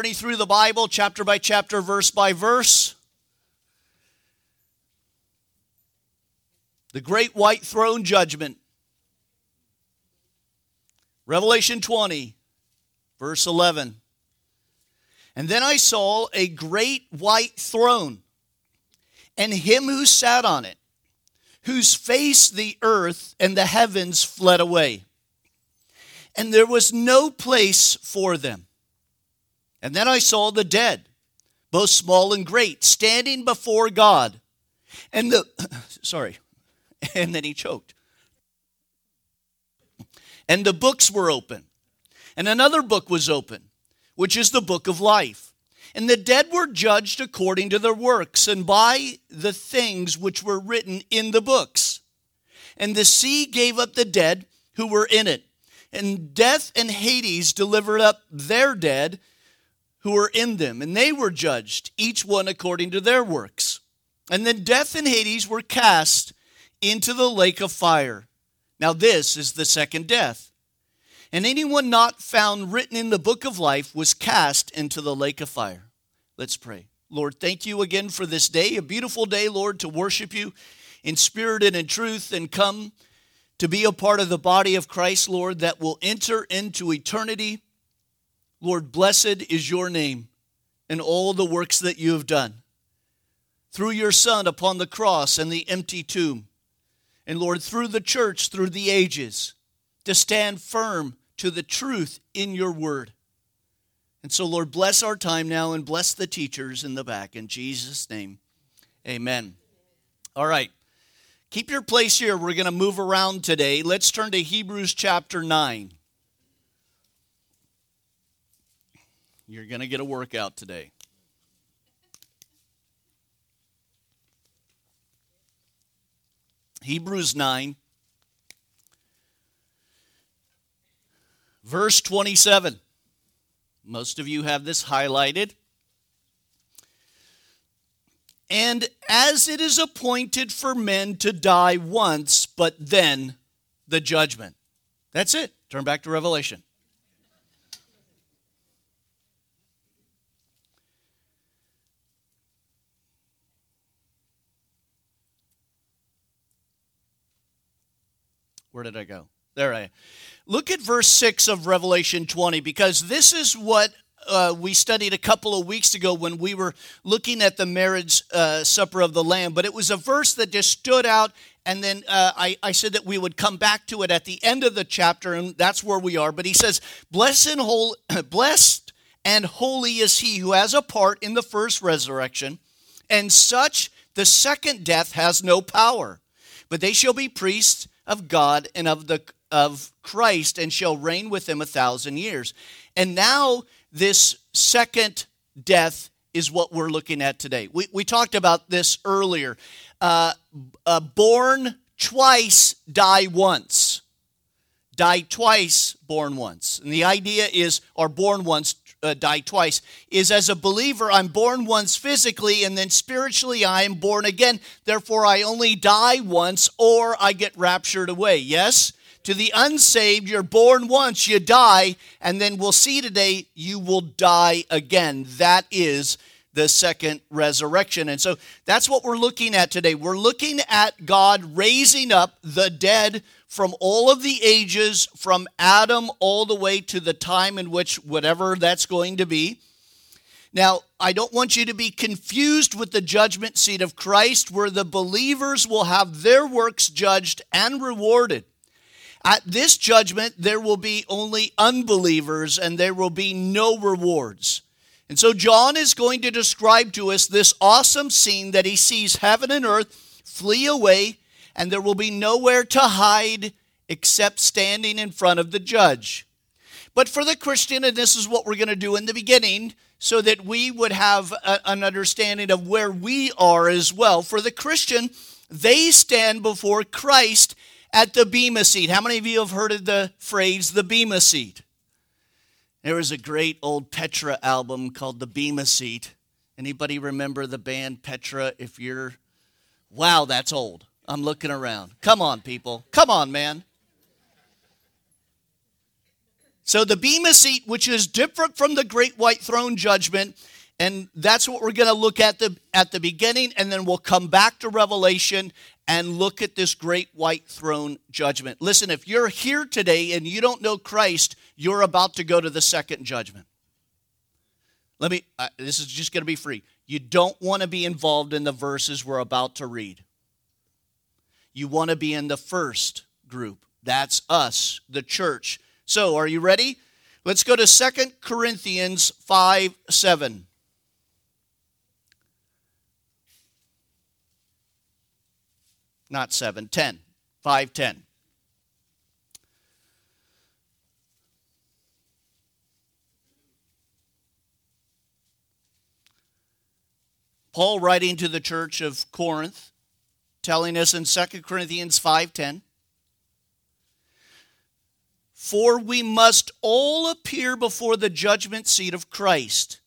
journey through the Bible, chapter by chapter, verse by verse. The great white throne judgment. Revelation 20, verse 11. And then I saw a great white throne, and him who sat on it, whose face the earth and the heavens fled away. And there was no place for them. And then I saw the dead, both small and great, standing before God. And the, sorry, and then he choked. And the books were open. And another book was open, which is the book of life. And the dead were judged according to their works and by the things which were written in the books. And the sea gave up the dead who were in it. And death and Hades delivered up their dead who were in them, and they were judged, each one according to their works. And then death and Hades were cast into the lake of fire. Now, this is the second death. And anyone not found written in the book of life was cast into the lake of fire. Let's pray. Lord, thank you again for this day, a beautiful day, Lord, to worship you in spirit and in truth and come to be a part of the body of Christ, Lord, that will enter into eternity Lord, blessed is your name and all the works that you have done. Through your Son upon the cross and the empty tomb. And Lord, through the church, through the ages, to stand firm to the truth in your word. And so, Lord, bless our time now and bless the teachers in the back. In Jesus' name, amen. All right. Keep your place here. We're going to move around today. Let's turn to Hebrews chapter 9. You're going to get a workout today. Hebrews 9, verse 27. Most of you have this highlighted. And as it is appointed for men to die once, but then the judgment. That's it. Turn back to Revelation. Where did I go? There I am. Look at verse 6 of Revelation 20 because this is what uh, we studied a couple of weeks ago when we were looking at the marriage uh, supper of the Lamb. But it was a verse that just stood out, and then uh, I, I, said that we would come back to it at the end of the chapter, and that's where we are. But he says, and, whole, blessed and holy is he who has a part in the first resurrection, and such the second death has no power. But they shall be priests of God and of the of Christ and shall reign with him a thousand years. And now this second death is what we're looking at today. We, we talked about this earlier. Uh, uh, born twice, die once. Die twice, born once. And the idea is, or born once, uh, die twice is as a believer, I'm born once physically, and then spiritually, I am born again. Therefore, I only die once or I get raptured away. Yes? To the unsaved, you're born once, you die, and then we'll see today, you will die again. That is the second resurrection. And so that's what we're looking at today. We're looking at God raising up the dead from all of the ages, from Adam all the way to the time in which whatever that's going to be. Now, I don't want you to be confused with the judgment seat of Christ, where the believers will have their works judged and rewarded. At this judgment, there will be only unbelievers and there will be no rewards. And so, John is going to describe to us this awesome scene that he sees heaven and earth flee away and there will be nowhere to hide except standing in front of the judge. But for the Christian, and this is what we're going to do in the beginning, so that we would have a, an understanding of where we are as well. For the Christian, they stand before Christ at the Bema seat. How many of you have heard of the phrase the Bema seat? There was a great old Petra album called The Bema Seat. Anybody remember the band Petra? If you're, wow, that's old. I'm looking around. Come on, people. Come on, man. So the Bema seat, which is different from the great white throne judgment, and that's what we're going to look at the at the beginning, and then we'll come back to Revelation and look at this great white throne judgment. Listen, if you're here today and you don't know Christ, you're about to go to the second judgment. Let me, uh, this is just going to be free. You don't want to be involved in the verses we're about to read. You want to be in the first group. That's us, the church. So, are you ready? Let's go to Second Corinthians 5 7. Not 7, 10. 5 10. Paul writing to the church of Corinth, telling us in 2 Corinthians 5:10, "For we must all appear before the judgment seat of Christ,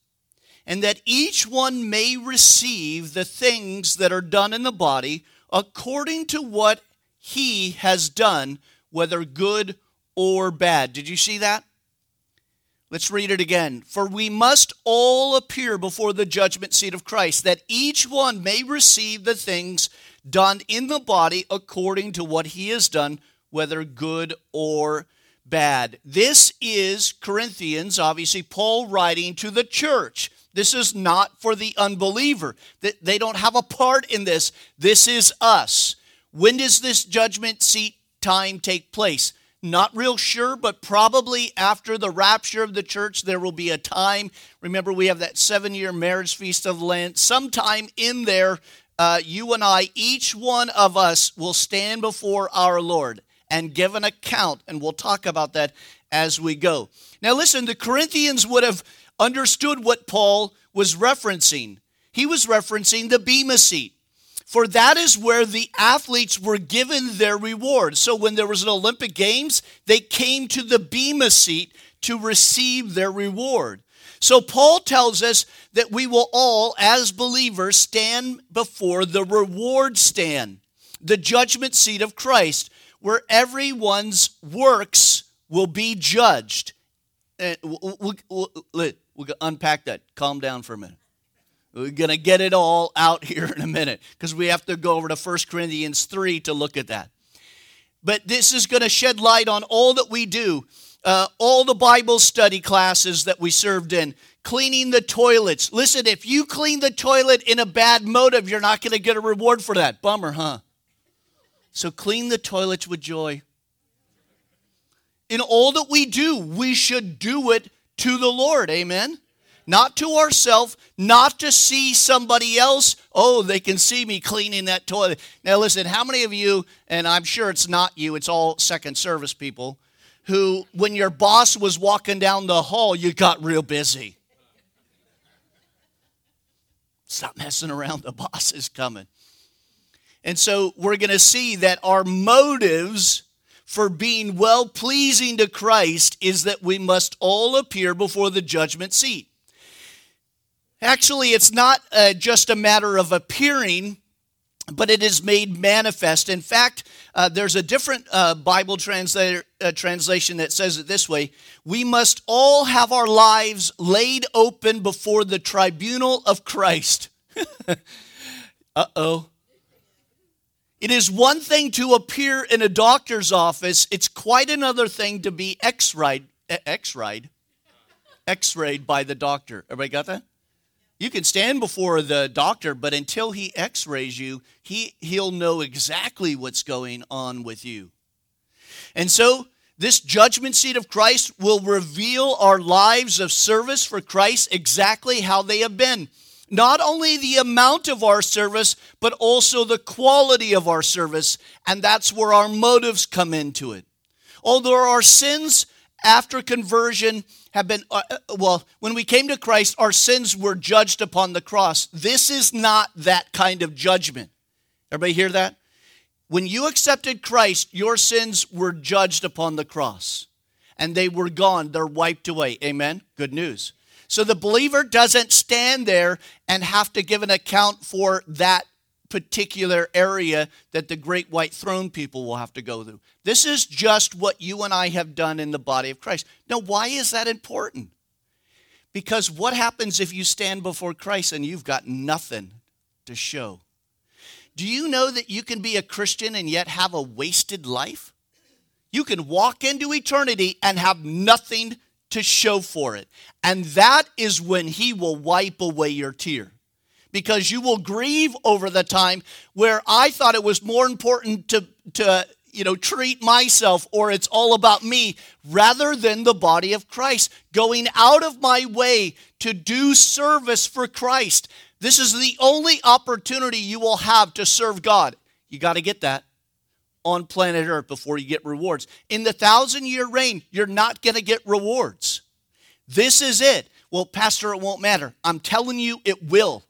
and that each one may receive the things that are done in the body according to what he has done, whether good or bad." Did you see that? Let's read it again. For we must all appear before the judgment seat of Christ, that each one may receive the things done in the body according to what he has done, whether good or bad. This is Corinthians, obviously, Paul writing to the church. This is not for the unbeliever. They don't have a part in this. This is us. When does this judgment seat time take place? Not real sure, but probably after the rapture of the church, there will be a time. Remember, we have that seven year marriage feast of Lent. Sometime in there, uh, you and I, each one of us, will stand before our Lord and give an account. And we'll talk about that as we go. Now, listen, the Corinthians would have understood what Paul was referencing. He was referencing the Bema seat. For that is where the athletes were given their reward. So when there was an Olympic Games, they came to the Bema seat to receive their reward. So Paul tells us that we will all, as believers, stand before the reward stand, the judgment seat of Christ, where everyone's works will be judged. And we'll, we'll, we'll, we'll unpack that. Calm down for a minute. We're going to get it all out here in a minute because we have to go over to 1 Corinthians 3 to look at that. But this is going to shed light on all that we do, uh, all the Bible study classes that we served in, cleaning the toilets. Listen, if you clean the toilet in a bad motive, you're not going to get a reward for that. Bummer, huh? So clean the toilets with joy. In all that we do, we should do it to the Lord. Amen not to ourselves, not to see somebody else. Oh, they can see me cleaning that toilet. Now, listen, how many of you, and I'm sure it's not you, it's all second service people, who, when your boss was walking down the hall, you got real busy? Stop messing around, the boss is coming. And so we're going to see that our motives for being well pleasing to Christ is that we must all appear before the judgment seat. Actually, it's not uh, just a matter of appearing, but it is made manifest. In fact, uh, there's a different uh, Bible translator, uh, translation that says it this way We must all have our lives laid open before the tribunal of Christ. uh oh. It is one thing to appear in a doctor's office, it's quite another thing to be x-rayed, x-rayed, x-rayed by the doctor. Everybody got that? You can stand before the doctor, but until he x rays you, he, he'll know exactly what's going on with you. And so, this judgment seat of Christ will reveal our lives of service for Christ exactly how they have been. Not only the amount of our service, but also the quality of our service. And that's where our motives come into it. Although our sins after conversion have been, uh, uh, well, when we came to Christ, our sins were judged upon the cross. This is not that kind of judgment. Everybody hear that? When you accepted Christ, your sins were judged upon the cross and they were gone. They're wiped away. Amen? Good news. So the believer doesn't stand there and have to give an account for that particular area that the great white throne people will have to go through. This is just what you and I have done in the body of Christ. Now, why is that important? Because what happens if you stand before Christ and you've got nothing to show? Do you know that you can be a Christian and yet have a wasted life? You can walk into eternity and have nothing to show for it. And that is when He will wipe away your tear. Because you will grieve over the time where I thought it was more important to, to you know, treat myself or it's all about me rather than the body of Christ. Going out of my way to do service for Christ. This is the only opportunity you will have to serve God. You got to get that on planet Earth before you get rewards. In the thousand year reign, you're not going to get rewards. This is it. Well, Pastor, it won't matter. I'm telling you, it will.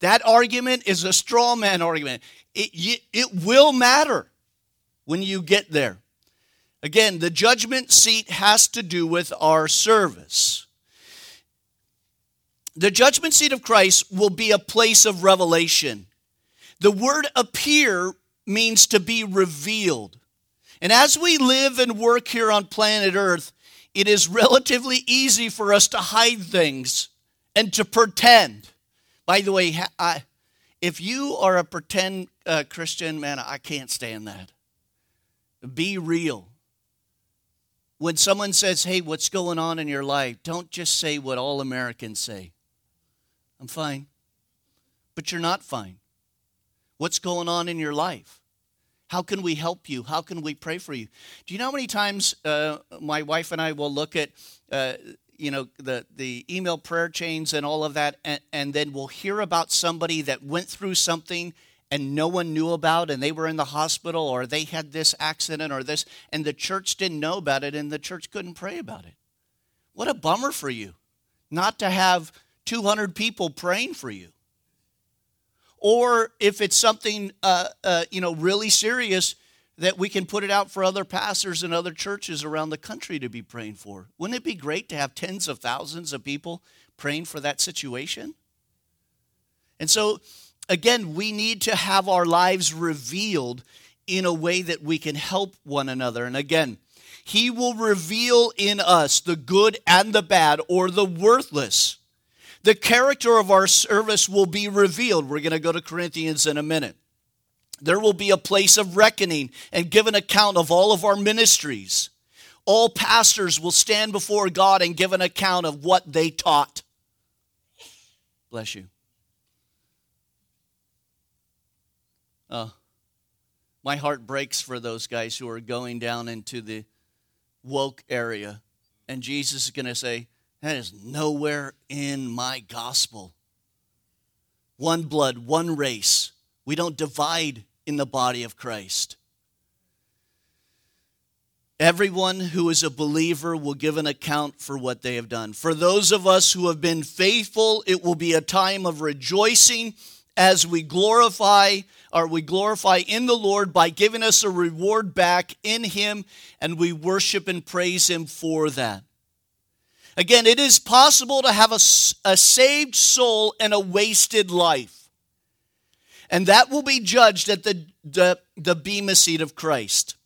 That argument is a straw man argument. It, it will matter when you get there. Again, the judgment seat has to do with our service. The judgment seat of Christ will be a place of revelation. The word appear means to be revealed. And as we live and work here on planet Earth, it is relatively easy for us to hide things and to pretend. By the way, I, if you are a pretend uh, Christian, man, I can't stand that. Be real. When someone says, hey, what's going on in your life? Don't just say what all Americans say. I'm fine. But you're not fine. What's going on in your life? How can we help you? How can we pray for you? Do you know how many times uh, my wife and I will look at, uh, you know, the, the email prayer chains and all of that, and, and then we'll hear about somebody that went through something and no one knew about, and they were in the hospital, or they had this accident or this, and the church didn't know about it, and the church couldn't pray about it. What a bummer for you not to have 200 people praying for you or if it's something uh, uh, you know really serious that we can put it out for other pastors and other churches around the country to be praying for wouldn't it be great to have tens of thousands of people praying for that situation and so again we need to have our lives revealed in a way that we can help one another and again he will reveal in us the good and the bad or the worthless the character of our service will be revealed. We're going to go to Corinthians in a minute. There will be a place of reckoning and give an account of all of our ministries. All pastors will stand before God and give an account of what they taught. Bless you. Uh, my heart breaks for those guys who are going down into the woke area. And Jesus is going to say, that is nowhere in my gospel. One blood, one race. We don't divide in the body of Christ. Everyone who is a believer will give an account for what they have done. For those of us who have been faithful, it will be a time of rejoicing as we glorify or we glorify in the Lord by giving us a reward back in him and we worship and praise him for that. Again, it is possible to have a, a saved soul and a wasted life. And that will be judged at the, the, the Bema seat of Christ.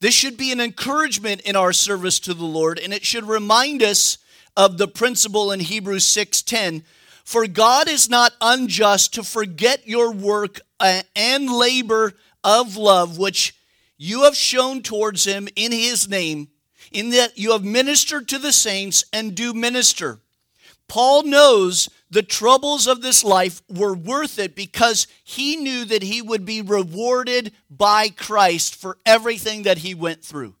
This should be an encouragement in our service to the Lord, and it should remind us of the principle in Hebrews 6:10 for God is not unjust to forget your work uh, and labor of love which you have shown towards him in his name in that you have ministered to the saints and do minister. Paul knows the troubles of this life were worth it because he knew that he would be rewarded by Christ for everything that he went through.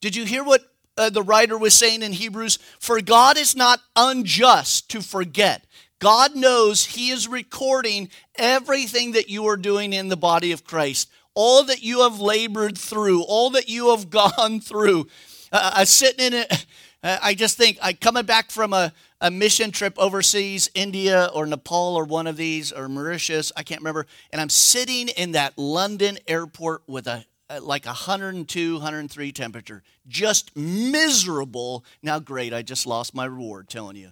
Did you hear what uh, the writer was saying in Hebrews? For God is not unjust to forget. God knows He is recording everything that you are doing in the body of Christ, all that you have labored through, all that you have gone through. Uh, uh, sitting in it, I just think I coming back from a, a mission trip overseas, India or Nepal or one of these or Mauritius, I can't remember, and I'm sitting in that London airport with a like 102, 103 temperature, just miserable. Now, great, I just lost my reward, telling you.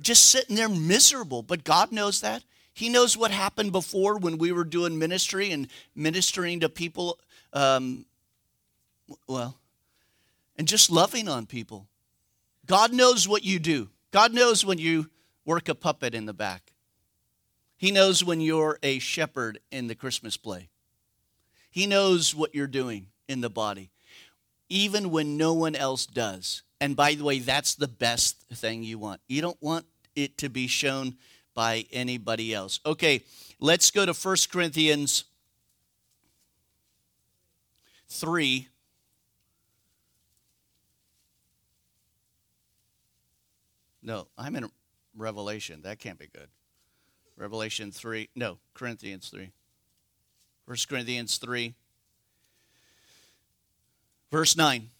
Just sitting there miserable, but God knows that. He knows what happened before when we were doing ministry and ministering to people, um, well, and just loving on people. God knows what you do. God knows when you work a puppet in the back. He knows when you're a shepherd in the Christmas play. He knows what you're doing in the body, even when no one else does. And by the way, that's the best thing you want. You don't want it to be shown by anybody else. Okay, let's go to 1 Corinthians 3. No, I'm in Revelation. That can't be good. Revelation 3. No, Corinthians 3. 1 Corinthians 3. Verse 9.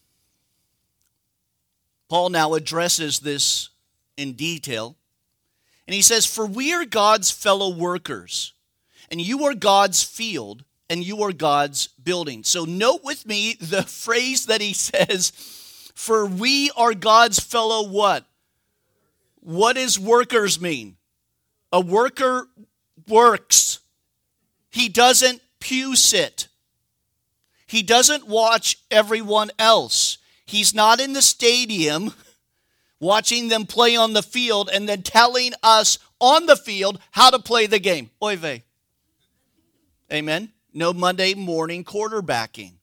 Paul now addresses this in detail. And he says, For we are God's fellow workers, and you are God's field, and you are God's building. So note with me the phrase that he says, For we are God's fellow what? What does workers mean? A worker works. He doesn't pew sit. He doesn't watch everyone else. He's not in the stadium watching them play on the field and then telling us on the field how to play the game. Oy vey. Amen. No Monday morning quarterbacking.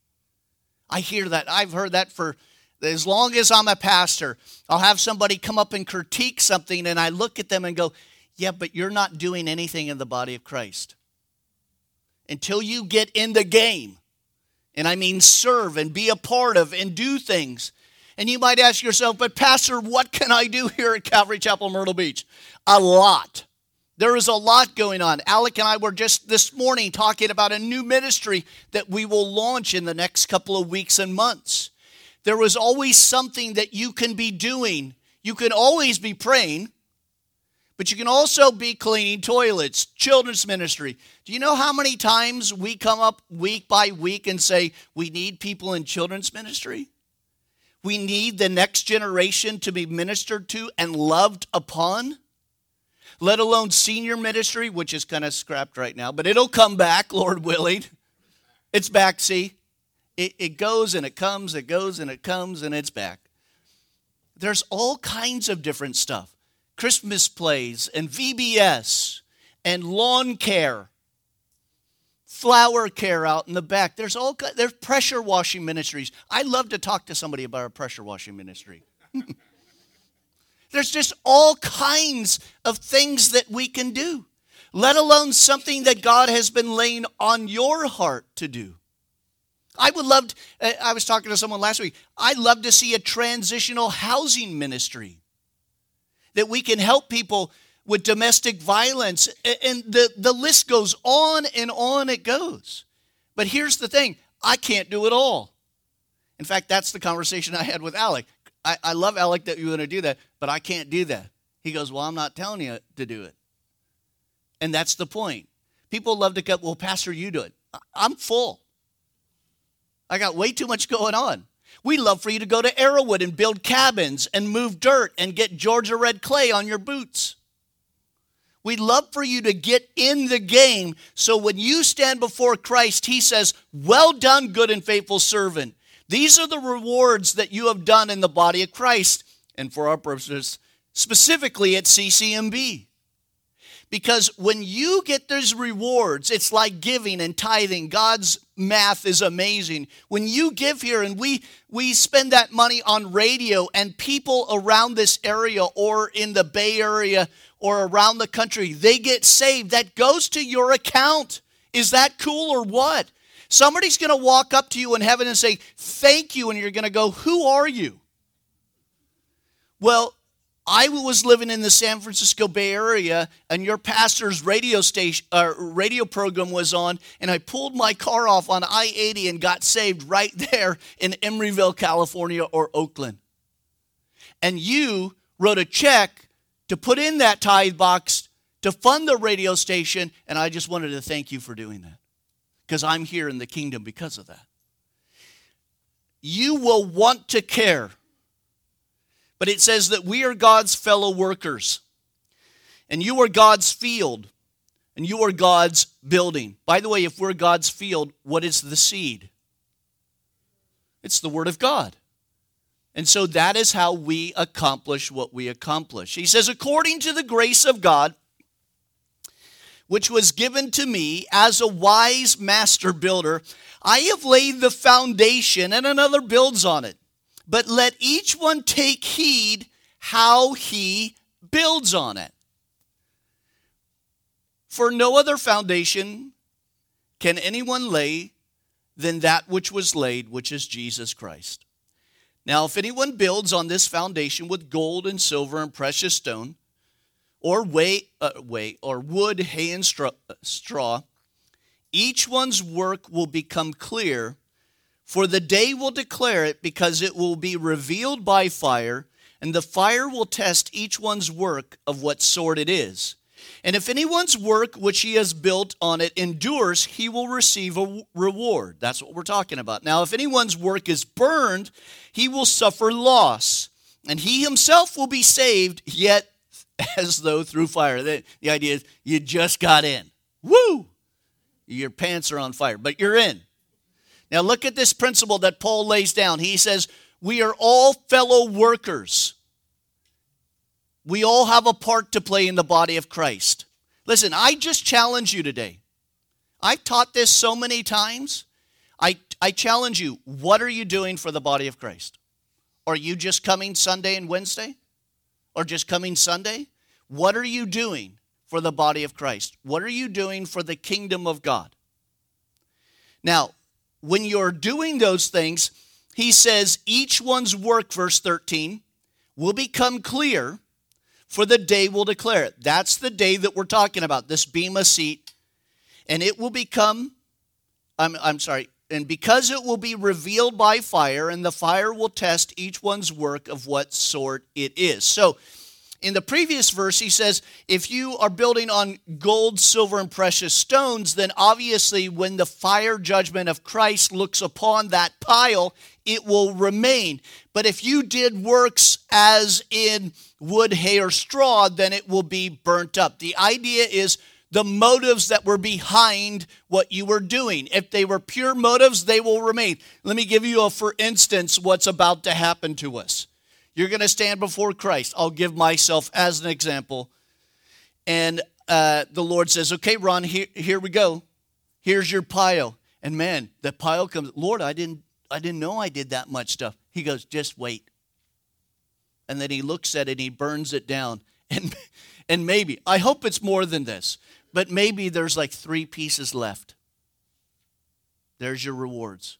I hear that. I've heard that for as long as I'm a pastor. I'll have somebody come up and critique something, and I look at them and go, Yeah, but you're not doing anything in the body of Christ. Until you get in the game, and I mean serve and be a part of and do things. And you might ask yourself, but Pastor, what can I do here at Calvary Chapel, Myrtle Beach? A lot. There is a lot going on. Alec and I were just this morning talking about a new ministry that we will launch in the next couple of weeks and months. There was always something that you can be doing. You can always be praying, but you can also be cleaning toilets, children's ministry. Do you know how many times we come up week by week and say, we need people in children's ministry? We need the next generation to be ministered to and loved upon, let alone senior ministry, which is kind of scrapped right now, but it'll come back, Lord willing. It's back, see? It, it goes and it comes, it goes and it comes, and it's back. There's all kinds of different stuff Christmas plays and VBS and lawn care, flower care out in the back. There's all there's pressure washing ministries. I love to talk to somebody about our pressure washing ministry. there's just all kinds of things that we can do, let alone something that God has been laying on your heart to do. I would love, to, uh, I was talking to someone last week, I'd love to see a transitional housing ministry that we can help people with domestic violence. And the, the list goes on and on it goes. But here's the thing I can't do it all. In fact, that's the conversation I had with Alec. I, I love Alec that you want to do that, but I can't do that. He goes, Well, I'm not telling you to do it. And that's the point. People love to go, Well, Pastor, you do it. I'm full. I got way too much going on. We love for you to go to Arrowwood and build cabins and move dirt and get Georgia red clay on your boots. We'd love for you to get in the game so when you stand before Christ, He says, Well done, good and faithful servant. These are the rewards that you have done in the body of Christ and for our purposes, specifically at CCMB. Because when you get those rewards, it's like giving and tithing. God's math is amazing. When you give here and we we spend that money on radio and people around this area or in the Bay Area or around the country, they get saved. That goes to your account. Is that cool or what? Somebody's going to walk up to you in heaven and say, "Thank you," and you're going to go, "Who are you?" Well, I was living in the San Francisco Bay Area, and your pastor's radio station, uh, radio program was on, and I pulled my car off on I-80 and got saved right there in Emeryville, California, or Oakland. And you wrote a check to put in that tithe box to fund the radio station, and I just wanted to thank you for doing that because I'm here in the kingdom because of that. You will want to care but it says that we are God's fellow workers, and you are God's field. And you are God's building. By the way, if we're God's field, what is the seed? It's the Word of God. And so that is how we accomplish what we accomplish. He says, according to the grace of God, which was given to me as a wise master builder, I have laid the foundation and another builds on it. But let each one take heed how he builds on it. For no other foundation can anyone lay than that which was laid, which is Jesus Christ. Now, if anyone builds on this foundation with gold and silver and precious stone, or way, uh, way or wood, hay, and straw, straw, each one's work will become clear, for the day will declare it, because it will be revealed by fire, and the fire will test each one's work of what sort it is. And if anyone's work which he has built on it endures, he will receive a reward. That's what we're talking about. Now, if anyone's work is burned, he will suffer loss, and he himself will be saved, yet as though through fire. The, the idea is you just got in. Woo! Your pants are on fire, but you're in. Now, look at this principle that Paul lays down. He says, We are all fellow workers. We all have a part to play in the body of Christ. Listen, I just challenge you today. I've taught this so many times. I, I challenge you, what are you doing for the body of Christ? Are you just coming Sunday and Wednesday? Or just coming Sunday? What are you doing for the body of Christ? What are you doing for the kingdom of God? Now, when you're doing those things, he says each one's work, verse 13, will become clear for the day will declare it. That's the day that we're talking about, this Bema seat. And it will become, I'm, I'm sorry, and because it will be revealed by fire, and the fire will test each one's work of what sort it is. So, in the previous verse, he says, if you are building on gold, silver, and precious stones, then obviously when the fire judgment of Christ looks upon that pile, it will remain. But if you did works as in wood, hay, or straw, then it will be burnt up. The idea is the motives that were behind what you were doing. If they were pure motives, they will remain. Let me give you a for instance what's about to happen to us. You're going to stand before Christ. I'll give myself as an example. And uh, the Lord says, Okay, Ron, here, here we go. Here's your pile. And man, the pile comes, Lord, I didn't I didn't know I did that much stuff. He goes, just wait. And then he looks at it and he burns it down. And, and maybe, I hope it's more than this, but maybe there's like three pieces left. There's your rewards.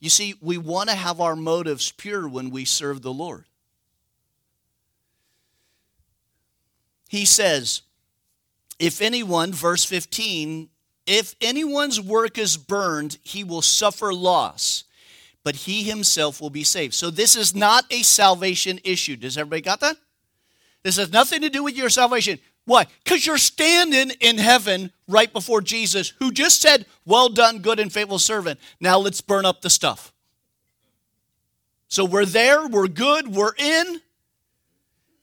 You see, we want to have our motives pure when we serve the Lord. He says, if anyone, verse 15, if anyone's work is burned, he will suffer loss, but he himself will be saved. So this is not a salvation issue. Does everybody got that? This has nothing to do with your salvation. Why? Because you're standing in heaven right before Jesus, who just said, Well done, good and faithful servant. Now let's burn up the stuff. So we're there, we're good, we're in.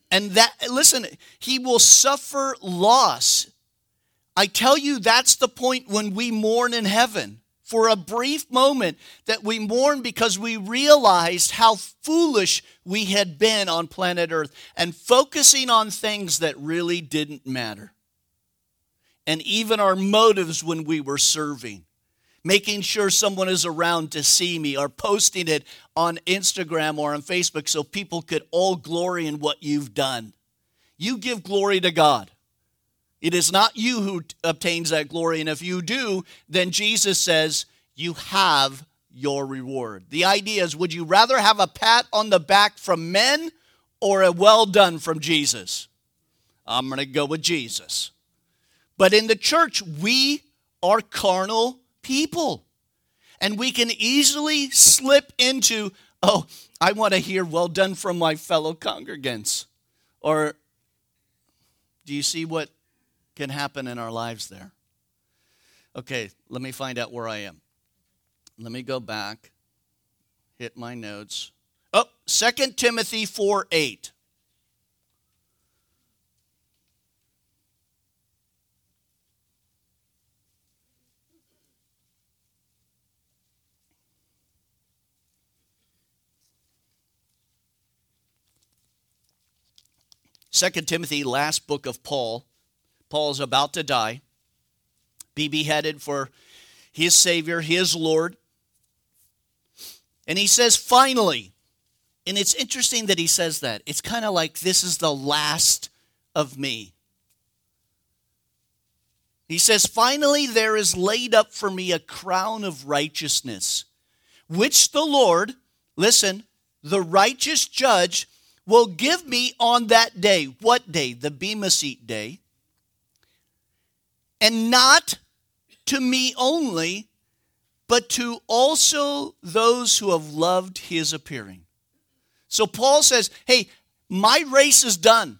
And that, listen, he will suffer loss. I tell you, that's the point when we mourn in heaven. For a brief moment, that we mourn because we realized how foolish we had been on planet Earth and focusing on things that really didn't matter. And even our motives when we were serving, making sure someone is around to see me, or posting it on Instagram or on Facebook so people could all glory in what you've done. You give glory to God. It is not you who obtains that glory. And if you do, then Jesus says, you have your reward. The idea is would you rather have a pat on the back from men or a well done from Jesus? I'm going to go with Jesus. But in the church, we are carnal people. And we can easily slip into, oh, I want to hear well done from my fellow congregants. Or do you see what can happen in our lives there. Okay, let me find out where I am. Let me go back, hit my notes. Oh, 2 Timothy 4 8. Second Timothy, last book of Paul, Paul's about to die, be beheaded for his Savior, his Lord. And he says, finally, and it's interesting that he says that. It's kind of like, this is the last of me. He says, Finally, there is laid up for me a crown of righteousness, which the Lord, listen, the righteous judge, will give me on that day. What day? The Bema Seat day. And not to me only, but to also those who have loved his appearing. So Paul says, Hey, my race is done.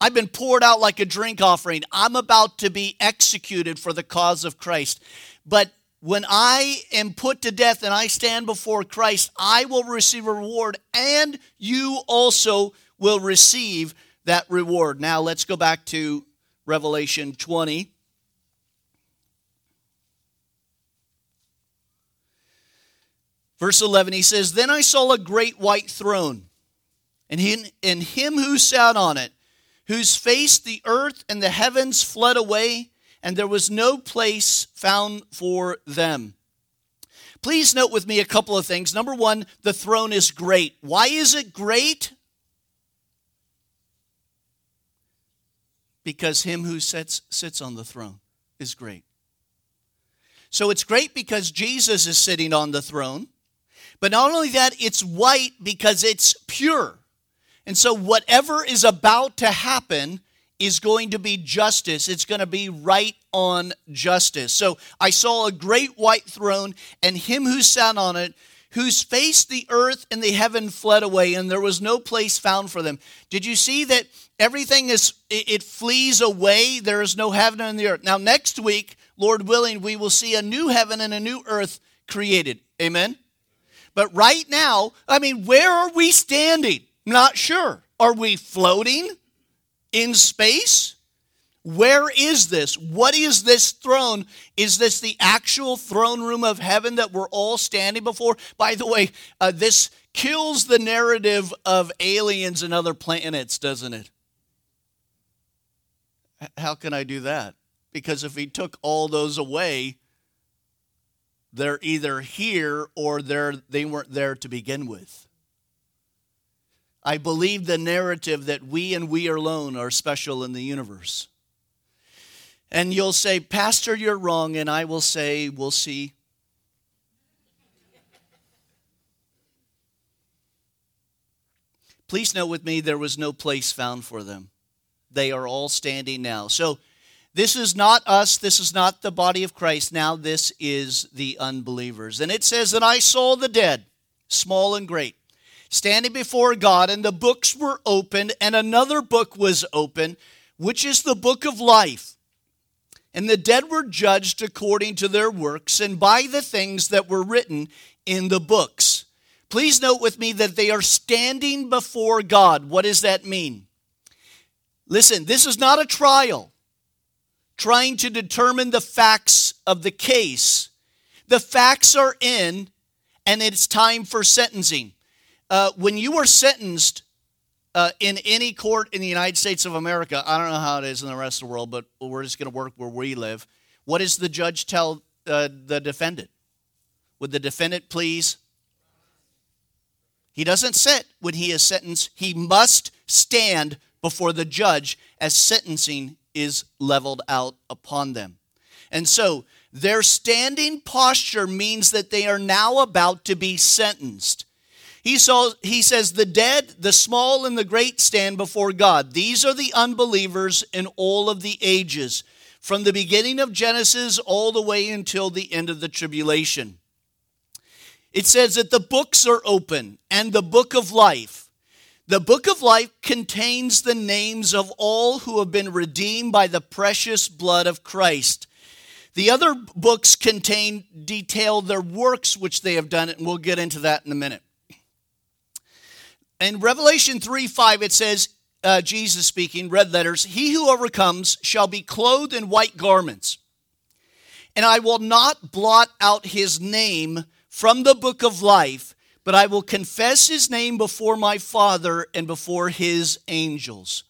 I've been poured out like a drink offering. I'm about to be executed for the cause of Christ. But when I am put to death and I stand before Christ, I will receive a reward, and you also will receive that reward. Now let's go back to Revelation 20. Verse 11, he says, Then I saw a great white throne, and him, and him who sat on it, whose face the earth and the heavens fled away, and there was no place found for them. Please note with me a couple of things. Number one, the throne is great. Why is it great? Because him who sits, sits on the throne is great. So it's great because Jesus is sitting on the throne. But not only that, it's white because it's pure. And so, whatever is about to happen is going to be justice. It's going to be right on justice. So, I saw a great white throne, and him who sat on it, whose face the earth and the heaven fled away, and there was no place found for them. Did you see that everything is, it flees away? There is no heaven and the earth. Now, next week, Lord willing, we will see a new heaven and a new earth created. Amen? But right now, I mean, where are we standing? Not sure. Are we floating in space? Where is this? What is this throne? Is this the actual throne room of heaven that we're all standing before? By the way, uh, this kills the narrative of aliens and other planets, doesn't it? How can I do that? Because if he took all those away, they're either here or they're, they weren't there to begin with. I believe the narrative that we and we alone are special in the universe. And you'll say, Pastor, you're wrong. And I will say, We'll see. Please note with me, there was no place found for them. They are all standing now. So this is not us. This is not the body of Christ. Now, this is the unbelievers. And it says that I saw the dead, small and great, standing before God, and the books were opened, and another book was opened, which is the book of life. And the dead were judged according to their works and by the things that were written in the books. Please note with me that they are standing before God. What does that mean? Listen, this is not a trial trying to determine the facts of the case. The facts are in, and it's time for sentencing. Uh, when you are sentenced uh, in any court in the United States of America, I don't know how it is in the rest of the world, but we're just going to work where we live. What does the judge tell uh, the defendant? Would the defendant please? He doesn't sit when he is sentenced. He must stand before the judge as sentencing is leveled out upon them. And so their standing posture means that they are now about to be sentenced. He, saw, he says, The dead, the small, and the great stand before God. These are the unbelievers in all of the ages, from the beginning of Genesis all the way until the end of the tribulation. It says that the books are open and the book of life. The book of life contains the names of all who have been redeemed by the precious blood of Christ. The other books contain detail their works which they have done, and we'll get into that in a minute. In Revelation 3 5, it says, uh, Jesus speaking, red letters, He who overcomes shall be clothed in white garments, and I will not blot out his name from the book of life but I will confess his name before my Father and before his angels.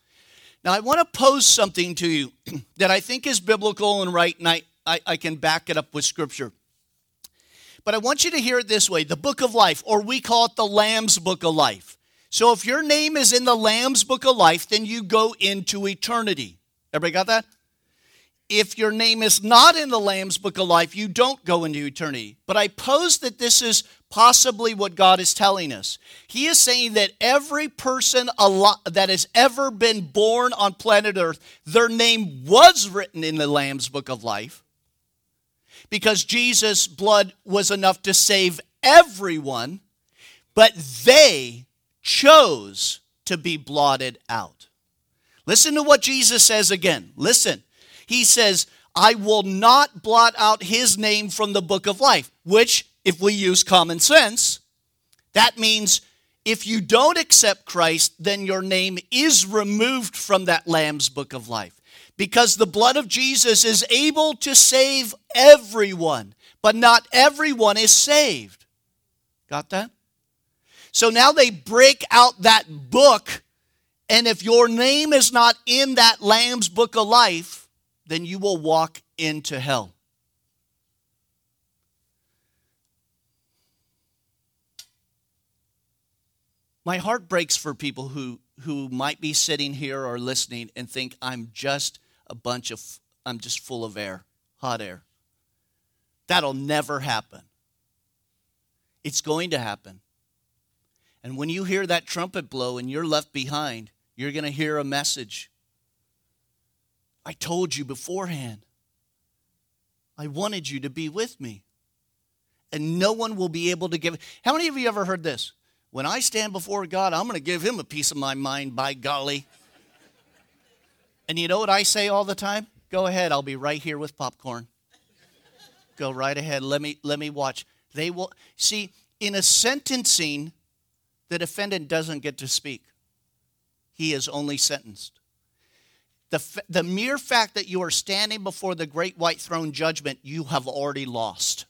Now, I want to pose something to you that I think is biblical and right, and I, I, I can back it up with Scripture. But I want you to hear it this way the book of life, or we call it the Lamb's book of life. So if your name is in the Lamb's book of life, then you go into eternity. Everybody got that? If your name is not in the Lamb's book of life, you don't go into eternity. But I pose that this is possibly what God is telling us. He is saying that every person that has ever been born on planet Earth, their name was written in the Lamb's book of life because Jesus' blood was enough to save everyone, but they chose to be blotted out. Listen to what Jesus says again. Listen. He says, I will not blot out his name from the book of life, which, if we use common sense, that means if you don't accept Christ, then your name is removed from that Lamb's book of life. Because the blood of Jesus is able to save everyone, but not everyone is saved. Got that? So now they break out that book, and if your name is not in that Lamb's book of life, then you will walk into hell. My heart breaks for people who, who might be sitting here or listening and think I'm just a bunch of, I'm just full of air, hot air. That'll never happen. It's going to happen. And when you hear that trumpet blow and you're left behind, you're going to hear a message I told you beforehand. I wanted you to be with me. And no one will be able to give. How many of you ever heard this? When I stand before God, I'm going to give him a piece of my mind, by golly. And you know what I say all the time? Go ahead, I'll be right here with popcorn. Go right ahead. Let me let me watch. They will see in a sentencing, the defendant doesn't get to speak. He is only sentenced. The, the mere fact that you are standing before the great white throne judgment, you have already lost.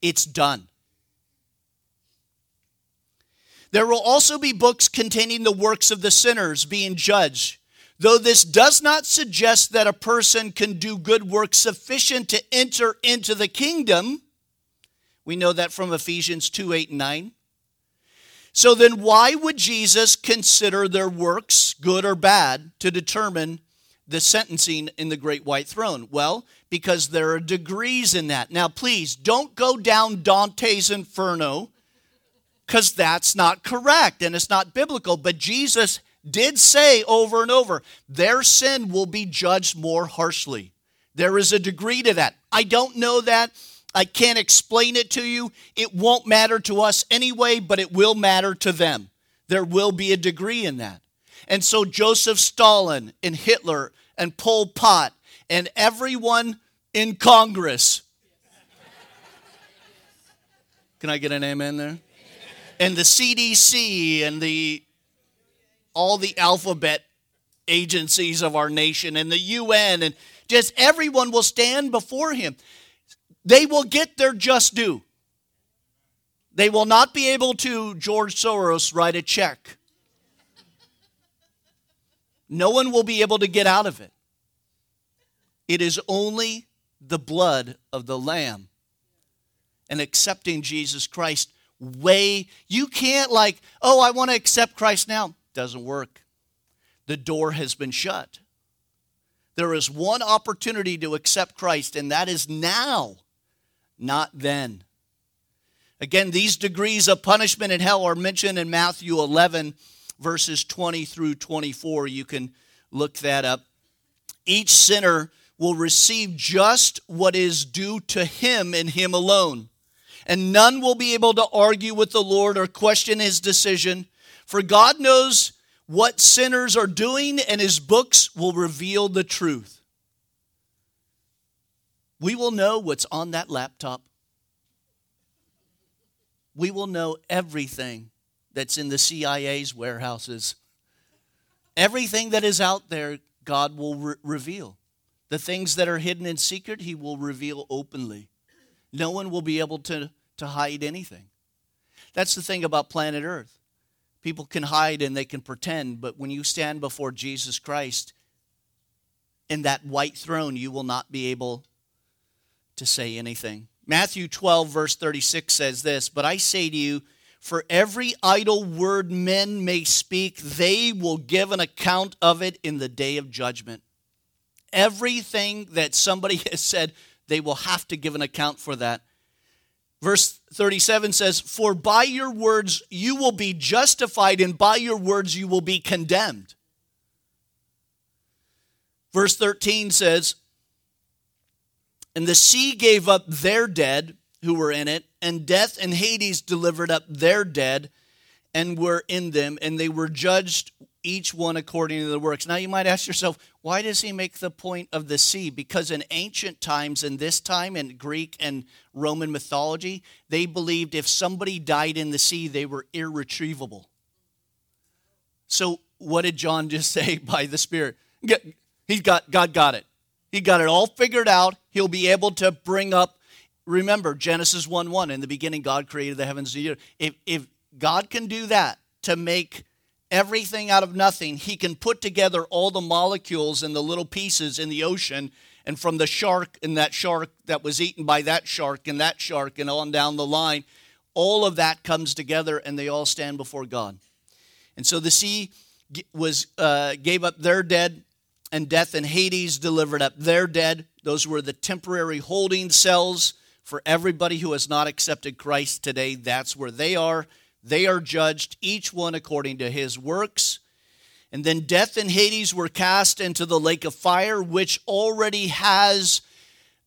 It's done. There will also be books containing the works of the sinners being judged. Though this does not suggest that a person can do good works sufficient to enter into the kingdom, we know that from Ephesians 2 8 and 9. So then, why would Jesus consider their works good or bad to determine the sentencing in the great white throne? Well, because there are degrees in that. Now, please don't go down Dante's Inferno because that's not correct and it's not biblical. But Jesus did say over and over their sin will be judged more harshly. There is a degree to that. I don't know that. I can't explain it to you. It won't matter to us anyway, but it will matter to them. There will be a degree in that. And so Joseph Stalin and Hitler and Pol Pot and everyone in Congress. Can I get an amen there? And the CDC and the all the alphabet agencies of our nation and the UN and just everyone will stand before him they will get their just due. They will not be able to, George Soros, write a check. No one will be able to get out of it. It is only the blood of the Lamb and accepting Jesus Christ way. You can't, like, oh, I want to accept Christ now. Doesn't work. The door has been shut. There is one opportunity to accept Christ, and that is now not then. Again, these degrees of punishment in hell are mentioned in Matthew 11, verses 20 through 24. You can look that up. Each sinner will receive just what is due to him and him alone. And none will be able to argue with the Lord or question his decision, for God knows what sinners are doing, and his books will reveal the truth we will know what's on that laptop. We will know everything that's in the CIA's warehouses. Everything that is out there, God will re- reveal. The things that are hidden in secret, He will reveal openly. No one will be able to, to hide anything. That's the thing about planet Earth. People can hide and they can pretend, but when you stand before Jesus Christ in that white throne, you will not be able to say anything. Matthew 12, verse 36 says this But I say to you, for every idle word men may speak, they will give an account of it in the day of judgment. Everything that somebody has said, they will have to give an account for that. Verse 37 says, For by your words you will be justified, and by your words you will be condemned. Verse 13 says, And the sea gave up their dead who were in it, and death and Hades delivered up their dead and were in them, and they were judged each one according to the works. Now you might ask yourself, why does he make the point of the sea? Because in ancient times, in this time, in Greek and Roman mythology, they believed if somebody died in the sea, they were irretrievable. So what did John just say by the Spirit? He's got God got it. He got it all figured out. He'll be able to bring up. Remember Genesis 1 1. In the beginning, God created the heavens and the earth. If, if God can do that to make everything out of nothing, He can put together all the molecules and the little pieces in the ocean. And from the shark and that shark that was eaten by that shark and that shark and on down the line, all of that comes together and they all stand before God. And so the sea was uh, gave up their dead and death and Hades delivered up their dead. Those were the temporary holding cells for everybody who has not accepted Christ today. That's where they are. They are judged, each one according to his works. And then death and Hades were cast into the lake of fire, which already has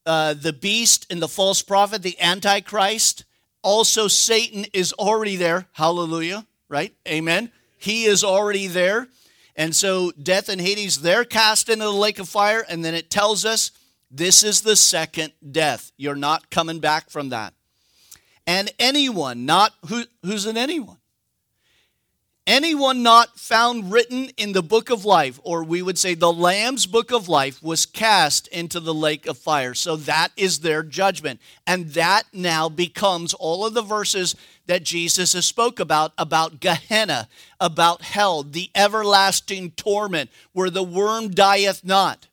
uh, the beast and the false prophet, the Antichrist. Also, Satan is already there. Hallelujah, right? Amen. He is already there. And so death and Hades, they're cast into the lake of fire. And then it tells us this is the second death. You're not coming back from that. And anyone, not who, who's an anyone? Anyone not found written in the book of life, or we would say the Lamb's book of life, was cast into the lake of fire. So that is their judgment. And that now becomes all of the verses that Jesus has spoke about, about Gehenna, about hell, the everlasting torment, where the worm dieth not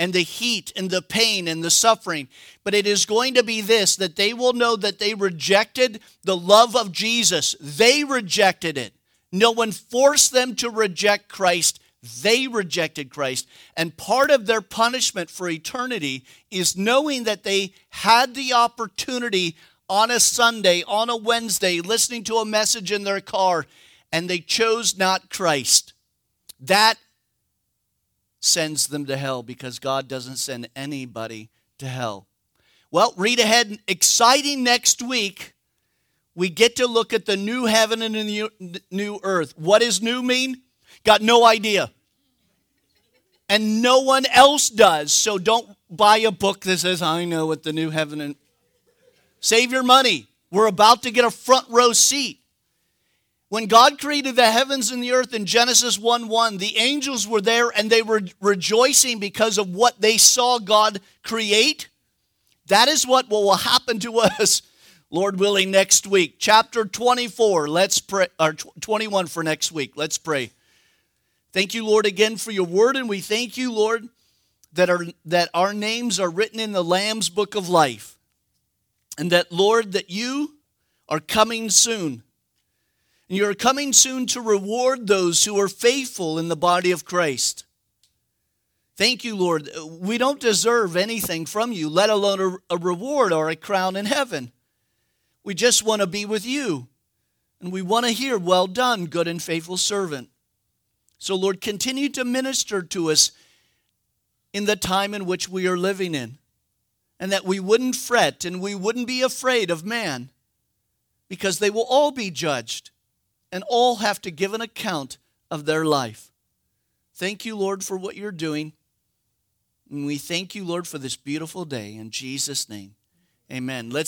and the heat and the pain and the suffering. But it is going to be this that they will know that they rejected the love of Jesus. They rejected it. No one forced them to reject Christ. They rejected Christ. And part of their punishment for eternity is knowing that they had the opportunity on a Sunday, on a Wednesday, listening to a message in their car, and they chose not Christ. That sends them to hell because God doesn't send anybody to hell. Well, read ahead. Exciting next week. We get to look at the new heaven and the new earth. What does new mean? Got no idea. And no one else does. So don't buy a book that says, I know what the new heaven and. Save your money. We're about to get a front row seat. When God created the heavens and the earth in Genesis 1 1, the angels were there and they were rejoicing because of what they saw God create. That is what will happen to us, Lord willing, next week. Chapter 24, let's pray, or 21 for next week. Let's pray. Thank you, Lord, again for your word, and we thank you, Lord, that our, that our names are written in the Lamb's book of life. And that, Lord, that you are coming soon and you are coming soon to reward those who are faithful in the body of Christ. Thank you, Lord. We don't deserve anything from you, let alone a, reward or a crown in heaven. We just want to be with you. And we want to hear, Well done, good and faithful servant. So, Lord, continue to minister to us in the time in which we are living in, and that we wouldn't fret and we wouldn't be afraid of man, because they will all be judged and all have to give an account of their life. Thank you, Lord, for what you're doing. And we thank you, Lord, for this beautiful day. In Jesus' name, amen. Let's